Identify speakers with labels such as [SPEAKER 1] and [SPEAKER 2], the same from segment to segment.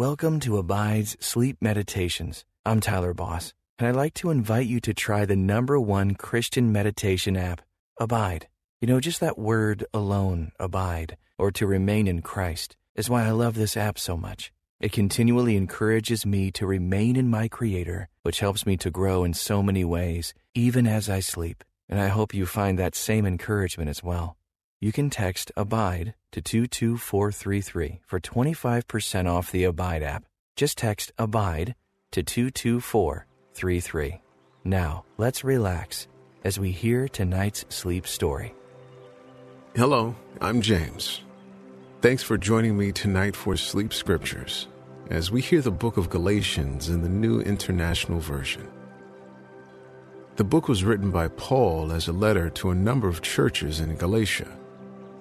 [SPEAKER 1] Welcome to Abide's Sleep Meditations. I'm Tyler Boss, and I'd like to invite you to try the number one Christian meditation app, Abide. You know, just that word alone, abide, or to remain in Christ, is why I love this app so much. It continually encourages me to remain in my Creator, which helps me to grow in so many ways, even as I sleep. And I hope you find that same encouragement as well. You can text ABIDE to 22433 for 25% off the Abide app. Just text ABIDE to 22433. Now, let's relax as we hear tonight's sleep story.
[SPEAKER 2] Hello, I'm James. Thanks for joining me tonight for Sleep Scriptures as we hear the book of Galatians in the New International Version. The book was written by Paul as a letter to a number of churches in Galatia,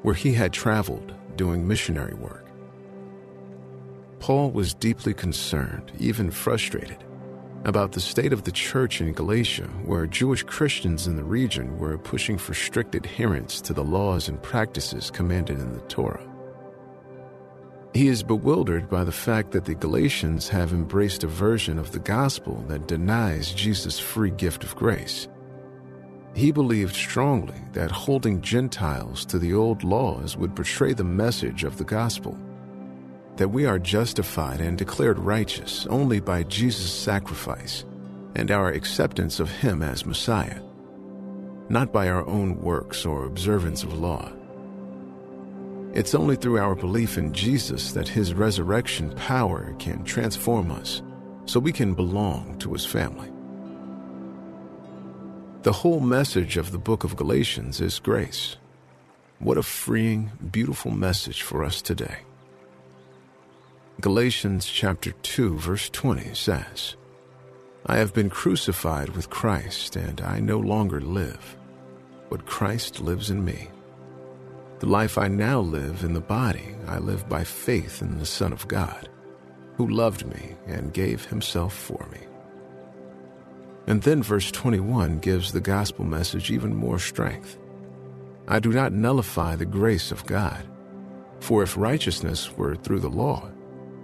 [SPEAKER 2] where he had traveled doing missionary work. Paul was deeply concerned, even frustrated, about the state of the church in Galatia, where Jewish Christians in the region were pushing for strict adherence to the laws and practices commanded in the Torah. He is bewildered by the fact that the Galatians have embraced a version of the gospel that denies Jesus' free gift of grace. He believed strongly that holding Gentiles to the old laws would betray the message of the gospel that we are justified and declared righteous only by Jesus' sacrifice and our acceptance of Him as Messiah, not by our own works or observance of law. It's only through our belief in Jesus that His resurrection power can transform us so we can belong to His family. The whole message of the book of Galatians is grace. What a freeing, beautiful message for us today. Galatians chapter 2 verse 20 says, I have been crucified with Christ and I no longer live, but Christ lives in me. The life I now live in the body, I live by faith in the Son of God, who loved me and gave himself for me. And then verse 21 gives the gospel message even more strength. I do not nullify the grace of God, for if righteousness were through the law,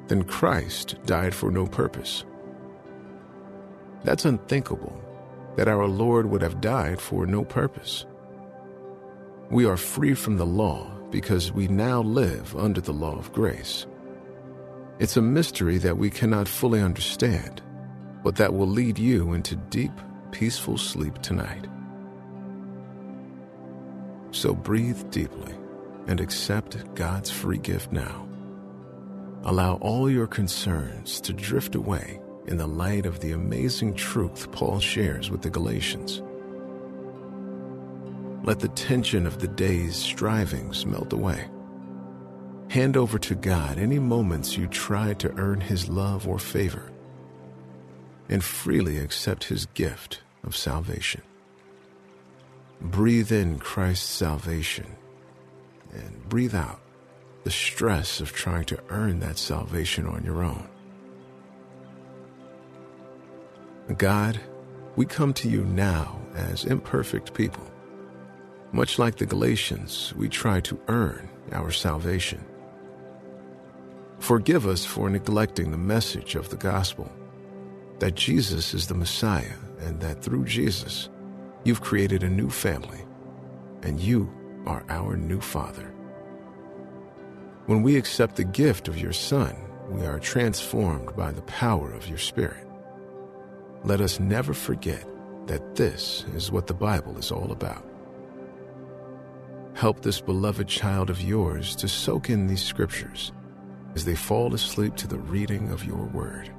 [SPEAKER 2] then Christ died for no purpose. That's unthinkable that our Lord would have died for no purpose. We are free from the law because we now live under the law of grace. It's a mystery that we cannot fully understand, but that will lead you into deep, peaceful sleep tonight. So breathe deeply and accept God's free gift now. Allow all your concerns to drift away in the light of the amazing truth Paul shares with the Galatians. Let the tension of the day's strivings melt away. Hand over to God any moments you tried to earn His love or favor, and freely accept His gift of salvation. Breathe in Christ's salvation and breathe out the stress of trying to earn that salvation on your own. God, we come to you now as imperfect people. Much like the Galatians, we try to earn our salvation. Forgive us for neglecting the message of the gospel that Jesus is the Messiah and that through Jesus, you've created a new family and you are our new Father. When we accept the gift of your Son, we are transformed by the power of your Spirit. Let us never forget that this is what the Bible is all about. Help this beloved child of yours to soak in these scriptures as they fall asleep to the reading of your word.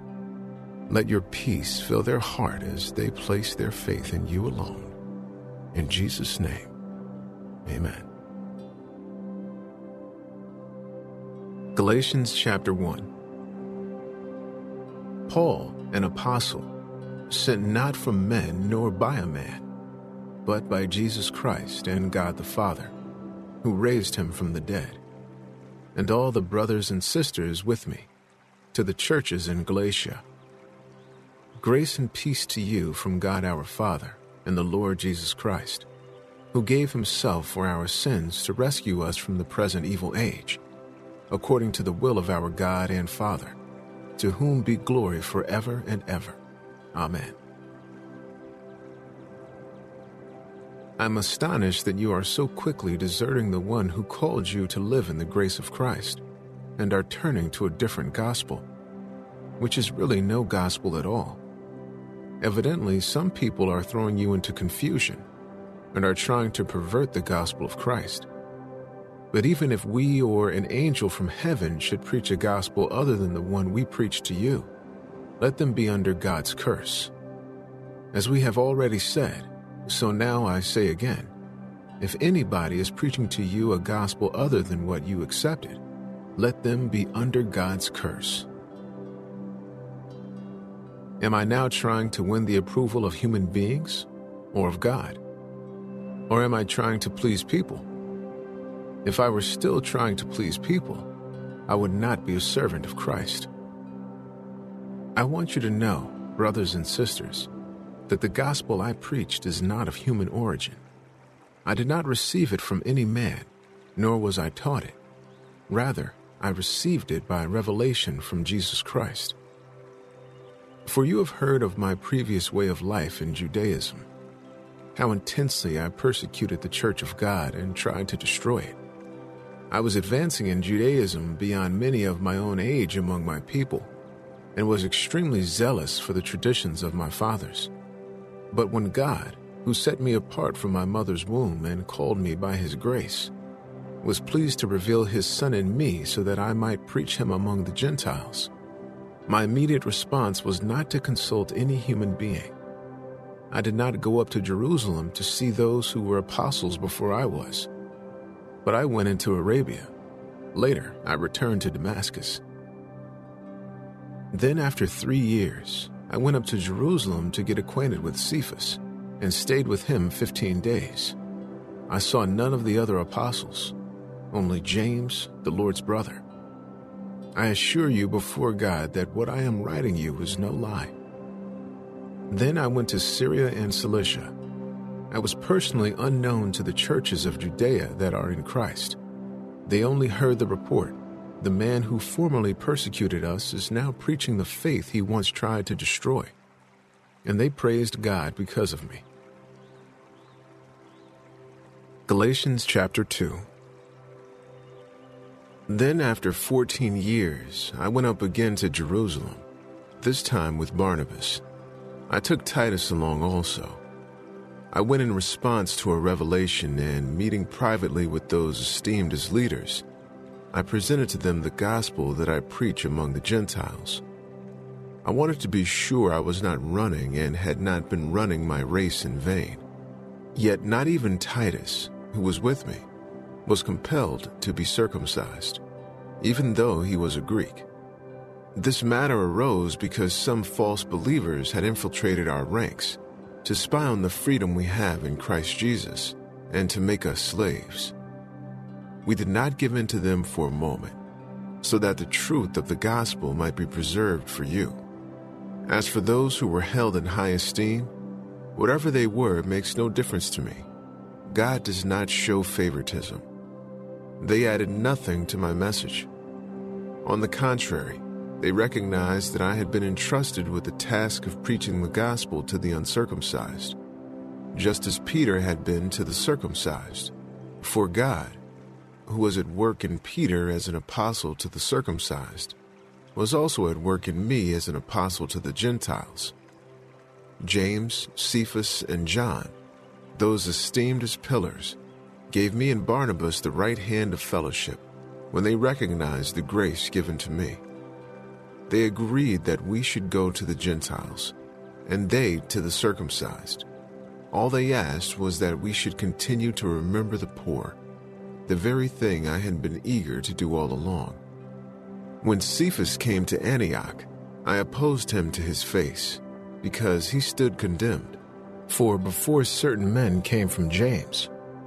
[SPEAKER 2] Let your peace fill their heart as they place their faith in you alone. In Jesus' name, amen. Galatians chapter 1 Paul, an apostle, sent not from men nor by a man, but by Jesus Christ and God the Father, who raised him from the dead, and all the brothers and sisters with me, to the churches in Galatia. Grace and peace to you from God our Father and the Lord Jesus Christ, who gave himself for our sins to rescue us from the present evil age according to the will of our God and Father, to whom be glory forever and ever. Amen. I'm astonished that you are so quickly deserting the one who called you to live in the grace of Christ and are turning to a different gospel, which is really no gospel at all. Evidently, some people are throwing you into confusion and are trying to pervert the gospel of Christ. But even if we or an angel from heaven should preach a gospel other than the one we preach to you, let them be under God's curse. As we have already said, so now I say again if anybody is preaching to you a gospel other than what you accepted, let them be under God's curse. Am I now trying to win the approval of human beings or of God? Or am I trying to please people? If I were still trying to please people, I would not be a servant of Christ. I want you to know, brothers and sisters, that the gospel I preached is not of human origin. I did not receive it from any man, nor was I taught it. Rather, I received it by revelation from Jesus Christ. For you have heard of my previous way of life in Judaism, how intensely I persecuted the church of God and tried to destroy it. I was advancing in Judaism beyond many of my own age among my people, and was extremely zealous for the traditions of my fathers. But when God, who set me apart from my mother's womb and called me by his grace, was pleased to reveal his Son in me so that I might preach him among the Gentiles, my immediate response was not to consult any human being. I did not go up to Jerusalem to see those who were apostles before I was but I went into Arabia. Later, I returned to Damascus. Then, after three years, I went up to Jerusalem to get acquainted with Cephas and stayed with him 15 days. I saw none of the other apostles, only James, the Lord's brother. I assure you before God that what I am writing you is no lie. Then I went to Syria and Cilicia I was personally unknown to the churches of Judea that are in Christ. They only heard the report. The man who formerly persecuted us is now preaching the faith he once tried to destroy. And they praised God because of me. Galatians chapter 2 Then, after fourteen years, I went up again to Jerusalem, this time with Barnabas. I took Titus along also. I went in response to a revelation and meeting privately with those esteemed as leaders. I presented to them the gospel that I preach among the Gentiles. I wanted to be sure I was not running and had not been running my race in vain. Yet not even Titus, who was with me, was compelled to be circumcised, even though he was a Greek. This matter arose because some false believers had infiltrated our ranks to spy on the freedom we have in Christ Jesus and to make us slaves. We did not give in to them for a moment, so that the truth of the gospel might be preserved for you. As for those who were held in high esteem, whatever they were makes no difference to me. God does not show favoritism. They added nothing to my message. On the contrary, they recognized that I had been entrusted with the task of preaching the gospel to the uncircumcised, just as Peter had been to the circumcised. For God, who was at work in Peter as an apostle to the circumcised, was also at work in me as an apostle to the Gentiles. James, Cephas, and John, those esteemed as pillars, gave me and Barnabas the right hand of fellowship when they recognized the grace given to me. They agreed that we should go to the Gentiles, and they to the circumcised. All they asked was that we should continue to remember the poor, the very thing I had been eager to do all along. When Cephas came to Antioch, I opposed him to his face, because he stood condemned. For before certain men came from James,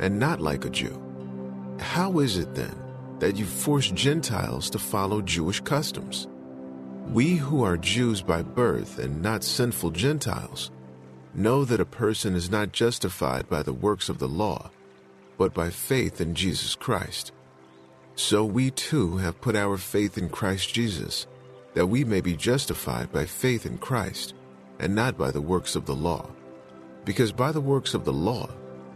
[SPEAKER 2] and not like a Jew. How is it then that you force Gentiles to follow Jewish customs? We who are Jews by birth and not sinful Gentiles know that a person is not justified by the works of the law, but by faith in Jesus Christ. So we too have put our faith in Christ Jesus, that we may be justified by faith in Christ, and not by the works of the law. Because by the works of the law,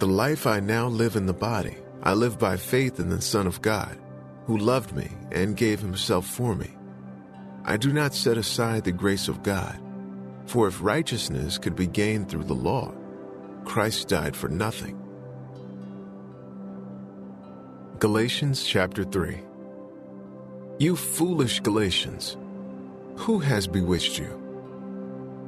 [SPEAKER 2] The life I now live in the body, I live by faith in the Son of God, who loved me and gave himself for me. I do not set aside the grace of God, for if righteousness could be gained through the law, Christ died for nothing. Galatians chapter 3 You foolish Galatians, who has bewitched you?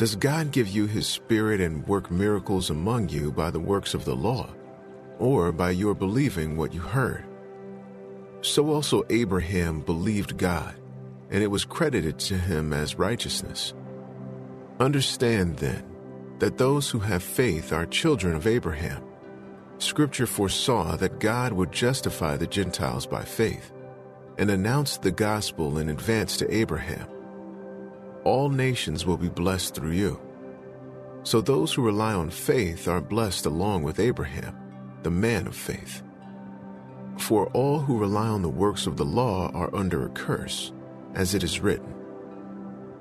[SPEAKER 2] does God give you his Spirit and work miracles among you by the works of the law, or by your believing what you heard? So also Abraham believed God, and it was credited to him as righteousness. Understand then that those who have faith are children of Abraham. Scripture foresaw that God would justify the Gentiles by faith and announced the gospel in advance to Abraham. All nations will be blessed through you. So those who rely on faith are blessed along with Abraham, the man of faith. For all who rely on the works of the law are under a curse, as it is written.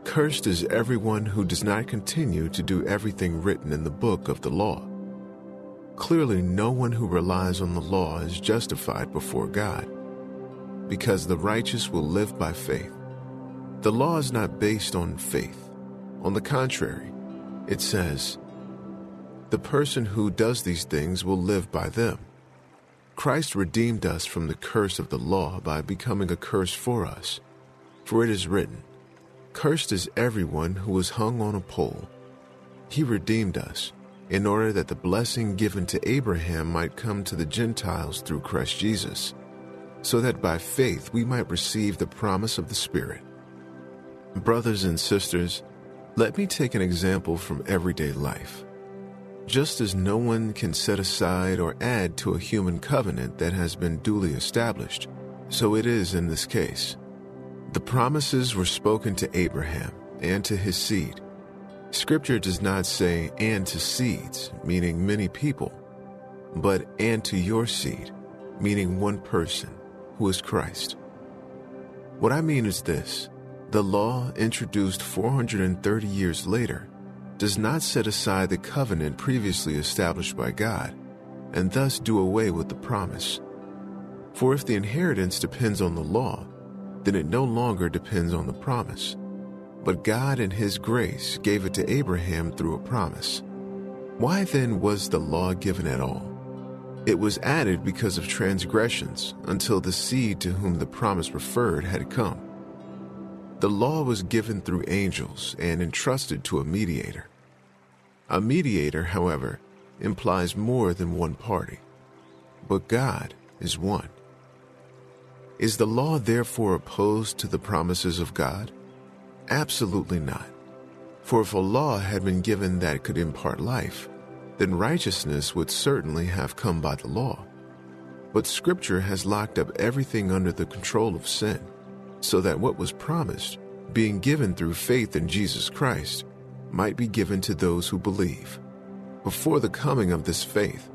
[SPEAKER 2] Cursed is everyone who does not continue to do everything written in the book of the law. Clearly, no one who relies on the law is justified before God, because the righteous will live by faith. The law is not based on faith. On the contrary, it says, The person who does these things will live by them. Christ redeemed us from the curse of the law by becoming a curse for us. For it is written, Cursed is everyone who is hung on a pole. He redeemed us in order that the blessing given to Abraham might come to the Gentiles through Christ Jesus, so that by faith we might receive the promise of the Spirit. Brothers and sisters, let me take an example from everyday life. Just as no one can set aside or add to a human covenant that has been duly established, so it is in this case. The promises were spoken to Abraham and to his seed Scripture does not say, and to seeds, meaning many people, but and to your seed, meaning one person, who is Christ. What I mean is this the law, introduced 430 years later, does not set aside the covenant previously established by God, and thus do away with the promise. For if the inheritance depends on the law, then it no longer depends on the promise but God in His grace gave it to Abraham through a promise. Why then was the law given at all? It was added because of transgressions until the seed to whom the promise referred had come. The law was given through angels and entrusted to a mediator. A mediator, however, implies more than one party, but God is one. Is the law therefore opposed to the promises of God? Absolutely not. For if a law had been given that could impart life, then righteousness would certainly have come by the law. But Scripture has locked up everything under the control of sin, so that what was promised, being given through faith in Jesus Christ, might be given to those who believe. Before the coming of this faith,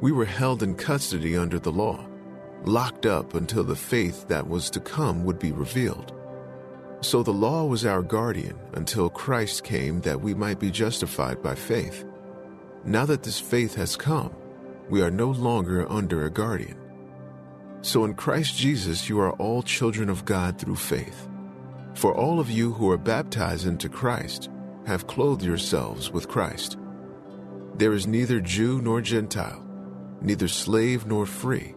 [SPEAKER 2] we were held in custody under the law, locked up until the faith that was to come would be revealed. So the law was our guardian until Christ came that we might be justified by faith. Now that this faith has come, we are no longer under a guardian. So in Christ Jesus, you are all children of God through faith. For all of you who are baptized into Christ have clothed yourselves with Christ. There is neither Jew nor Gentile, neither slave nor free,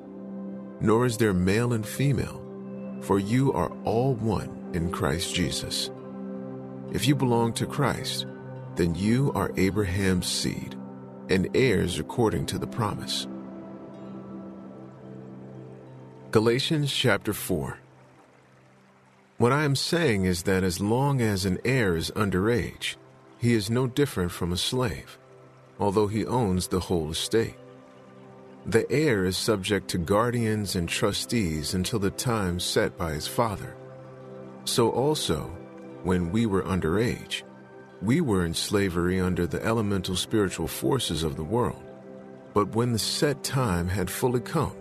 [SPEAKER 2] nor is there male and female, for you are all one in Christ Jesus. If you belong to Christ, then you are Abraham's seed and heirs according to the promise. Galatians chapter 4 What I am saying is that as long as an heir is underage, he is no different from a slave, although he owns the whole estate. The heir is subject to guardians and trustees until the time set by his father. So also, when we were underage, we were in slavery under the elemental spiritual forces of the world. But when the set time had fully come,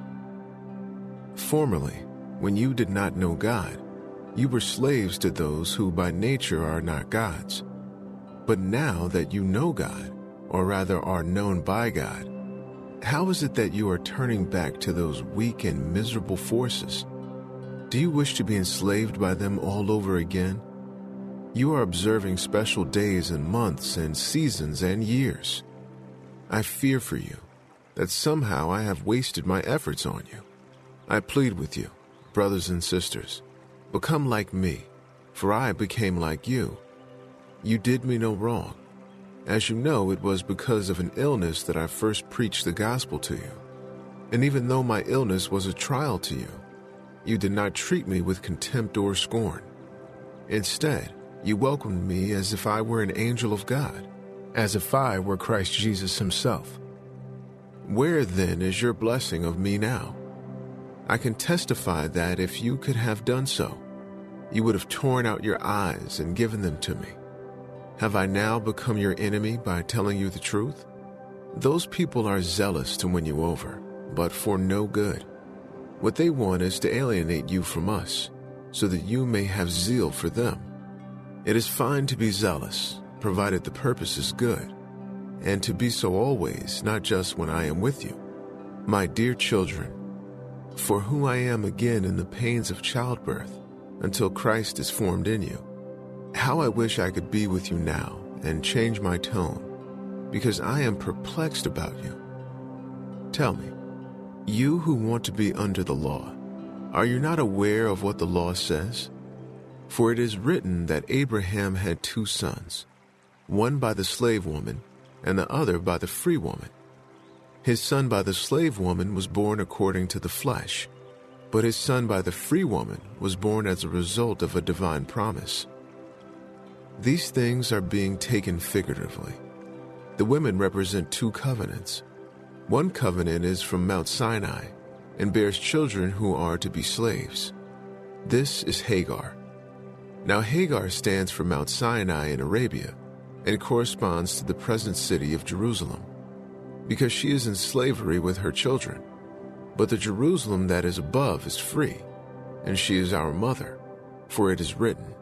[SPEAKER 2] Formerly, when you did not know God, you were slaves to those who by nature are not God's. But now that you know God, or rather are known by God, how is it that you are turning back to those weak and miserable forces? Do you wish to be enslaved by them all over again? You are observing special days and months and seasons and years. I fear for you that somehow I have wasted my efforts on you. I plead with you, brothers and sisters, become like me, for I became like you. You did me no wrong. As you know, it was because of an illness that I first preached the gospel to you. And even though my illness was a trial to you, you did not treat me with contempt or scorn. Instead, you welcomed me as if I were an angel of God, as if I were Christ Jesus himself. Where then is your blessing of me now? I can testify that if you could have done so, you would have torn out your eyes and given them to me. Have I now become your enemy by telling you the truth? Those people are zealous to win you over, but for no good. What they want is to alienate you from us, so that you may have zeal for them. It is fine to be zealous, provided the purpose is good, and to be so always, not just when I am with you. My dear children, for who I am again in the pains of childbirth, until Christ is formed in you. How I wish I could be with you now and change my tone, because I am perplexed about you. Tell me, you who want to be under the law, are you not aware of what the law says? For it is written that Abraham had two sons, one by the slave woman and the other by the free woman. His son by the slave woman was born according to the flesh, but his son by the free woman was born as a result of a divine promise. These things are being taken figuratively. The women represent two covenants one covenant is from Mount Sinai and bears children who are to be slaves. This is Hagar. Now, Hagar stands for Mount Sinai in Arabia and corresponds to the present city of Jerusalem because she is in slavery with her children. But the Jerusalem that is above is free, and she is our mother, for it is written,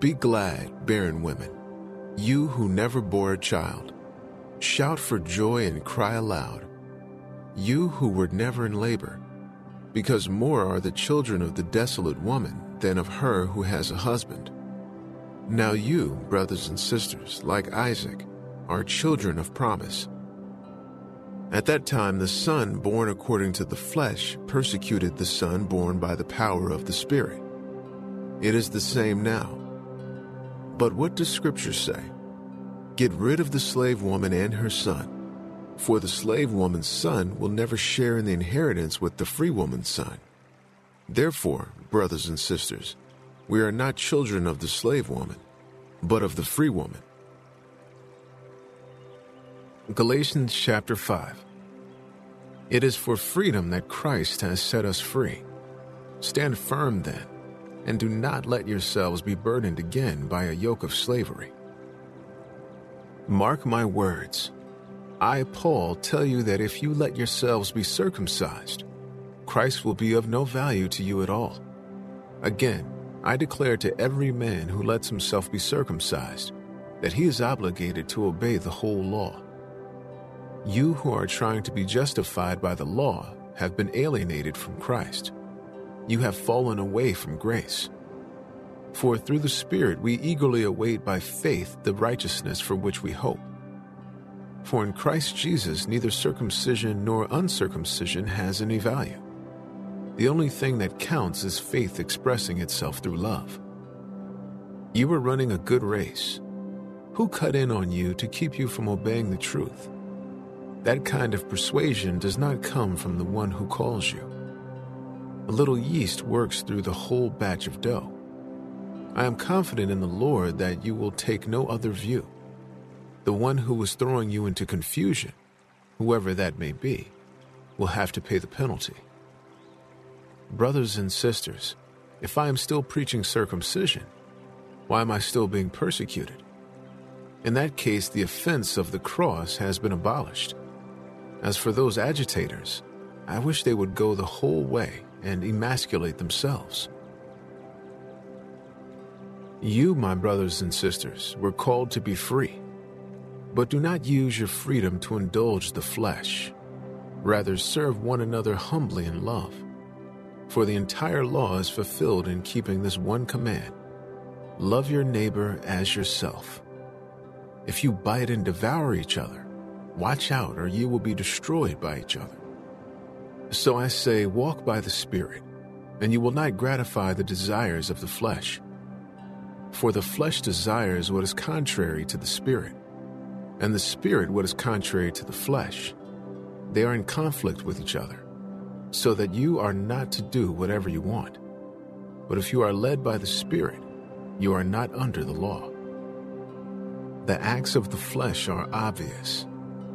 [SPEAKER 2] Be glad, barren women, you who never bore a child Shout for joy and cry aloud, you who were never in labor, because more are the children of the desolate woman than of her who has a husband. Now you, brothers and sisters, like Isaac, are children of promise. At that time, the Son born according to the flesh persecuted the Son born by the power of the Spirit. It is the same now. But what does Scripture say? Get rid of the slave woman and her son, for the slave woman's son will never share in the inheritance with the free woman's son. Therefore, brothers and sisters, we are not children of the slave woman, but of the free woman. Galatians chapter 5 It is for freedom that Christ has set us free. Stand firm then, and do not let yourselves be burdened again by a yoke of slavery. Mark my words. I, Paul, tell you that if you let yourselves be circumcised, Christ will be of no value to you at all. Again, I declare to every man who lets himself be circumcised that he is obligated to obey the whole law. You who are trying to be justified by the law have been alienated from Christ. You have fallen away from grace. For through the Spirit we eagerly await by faith the righteousness for which we hope. For in Christ Jesus neither circumcision nor uncircumcision has any value the only thing that counts is faith expressing itself through love. You were running a good race. Who cut in on you to keep you from obeying the truth? That kind of persuasion does not come from the one who calls you. A little yeast works through the whole batch of dough. I am confident in the Lord that you will take no other view. The one who is throwing you into confusion, whoever that may be, will have to pay the penalty. Brothers and sisters, if I am still preaching circumcision, why am I still being persecuted? In that case, the offense of the cross has been abolished. As for those agitators, I wish they would go the whole way and emasculate themselves. You, my brothers and sisters, were called to be free. But do not use your freedom to indulge the flesh. Rather, serve one another humbly in love. For the entire law is fulfilled in keeping this one command love your neighbor as yourself. If you bite and devour each other, watch out, or you will be destroyed by each other. So I say, walk by the Spirit, and you will not gratify the desires of the flesh. For the flesh desires what is contrary to the Spirit, and the Spirit what is contrary to the flesh. They are in conflict with each other so that you are not to do whatever you want. But if you are led by the Spirit, you are not under the law. The acts of the flesh are obvious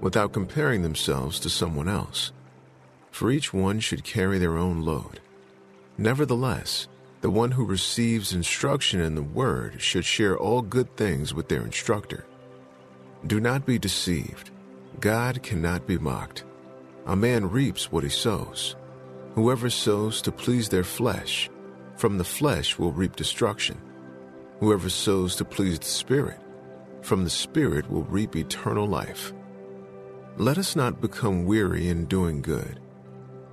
[SPEAKER 2] without comparing themselves to someone else. For each one should carry their own load. Nevertheless, the one who receives instruction in the Word should share all good things with their instructor. Do not be deceived. God cannot be mocked. A man reaps what he sows. Whoever sows to please their flesh, from the flesh will reap destruction. Whoever sows to please the Spirit, from the Spirit will reap eternal life. Let us not become weary in doing good,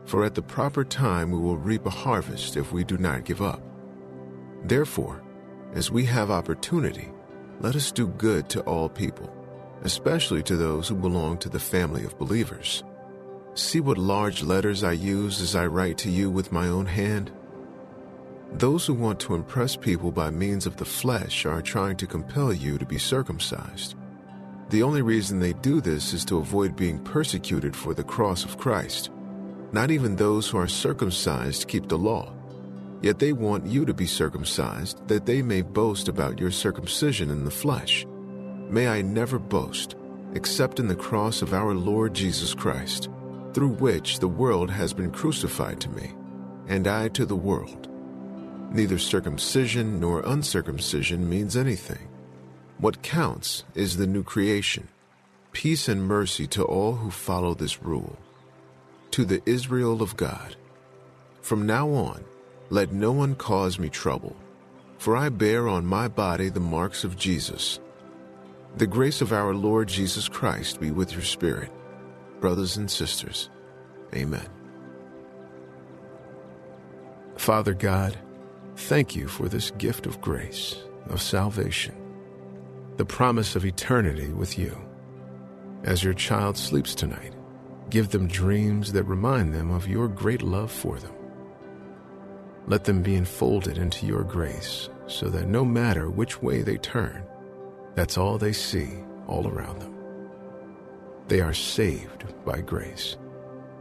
[SPEAKER 2] for at the proper time we will reap a harvest if we do not give up. Therefore, as we have opportunity, let us do good to all people, especially to those who belong to the family of believers. See what large letters I use as I write to you with my own hand? Those who want to impress people by means of the flesh are trying to compel you to be circumcised. The only reason they do this is to avoid being persecuted for the cross of Christ. Not even those who are circumcised keep the law. Yet they want you to be circumcised, that they may boast about your circumcision in the flesh. May I never boast, except in the cross of our Lord Jesus Christ, through which the world has been crucified to me, and I to the world. Neither circumcision nor uncircumcision means anything. What counts is the new creation. Peace and mercy to all who follow this rule. To the Israel of God. From now on, let no one cause me trouble, for I bear on my body the marks of Jesus. The grace of our Lord Jesus Christ be with your spirit, brothers and sisters. Amen. Father God, thank you for this gift of grace, of salvation, the promise of eternity with you. As your child sleeps tonight, give them dreams that remind them of your great love for them. Let them be enfolded into your grace so that no matter which way they turn, that's all they see all around them. They are saved by grace.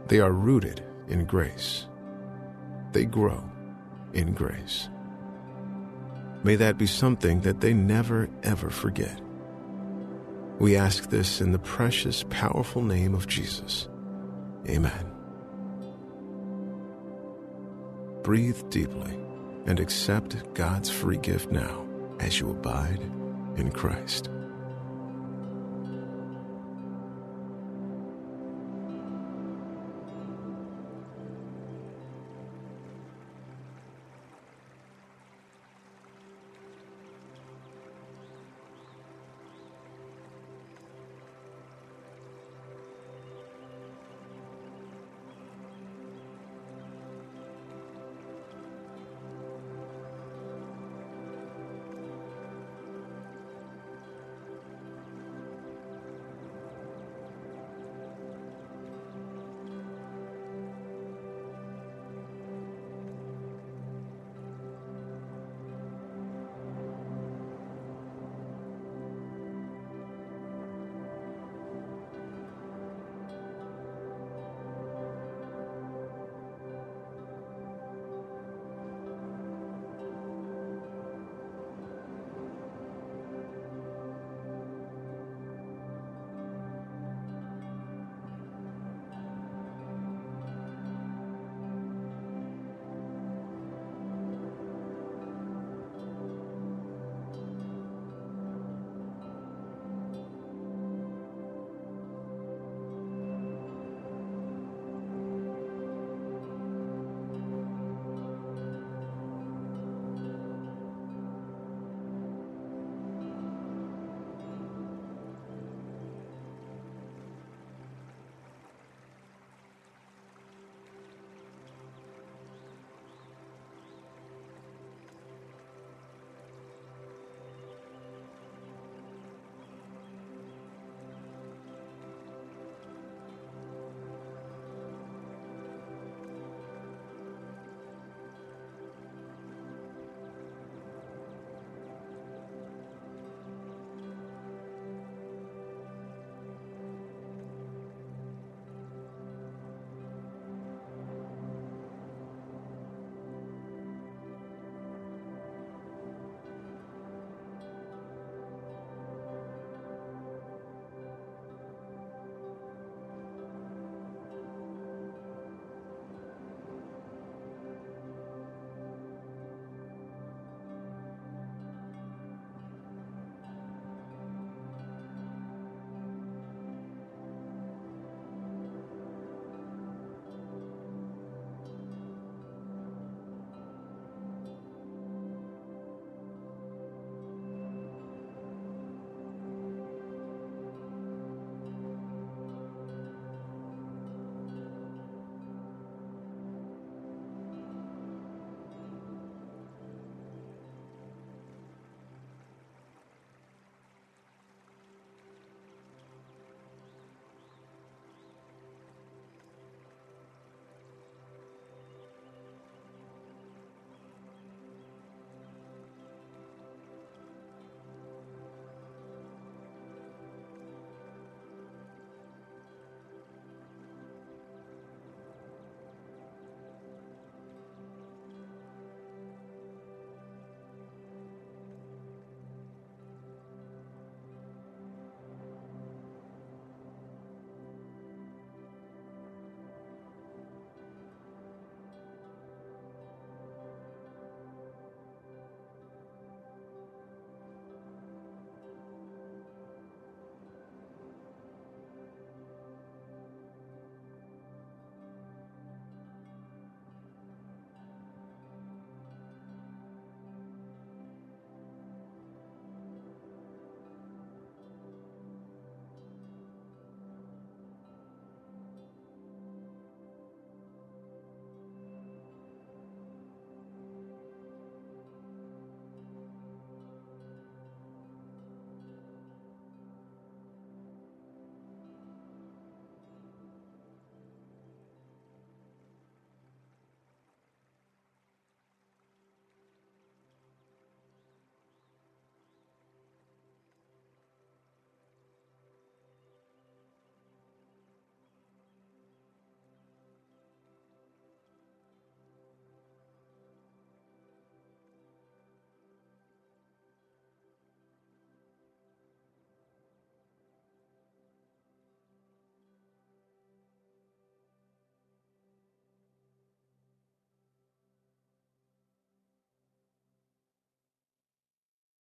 [SPEAKER 2] They are rooted in grace. They grow in grace. May that be something that they never, ever forget. We ask this in the precious, powerful name of Jesus. Amen. Breathe deeply and accept God's free gift now as you abide in Christ.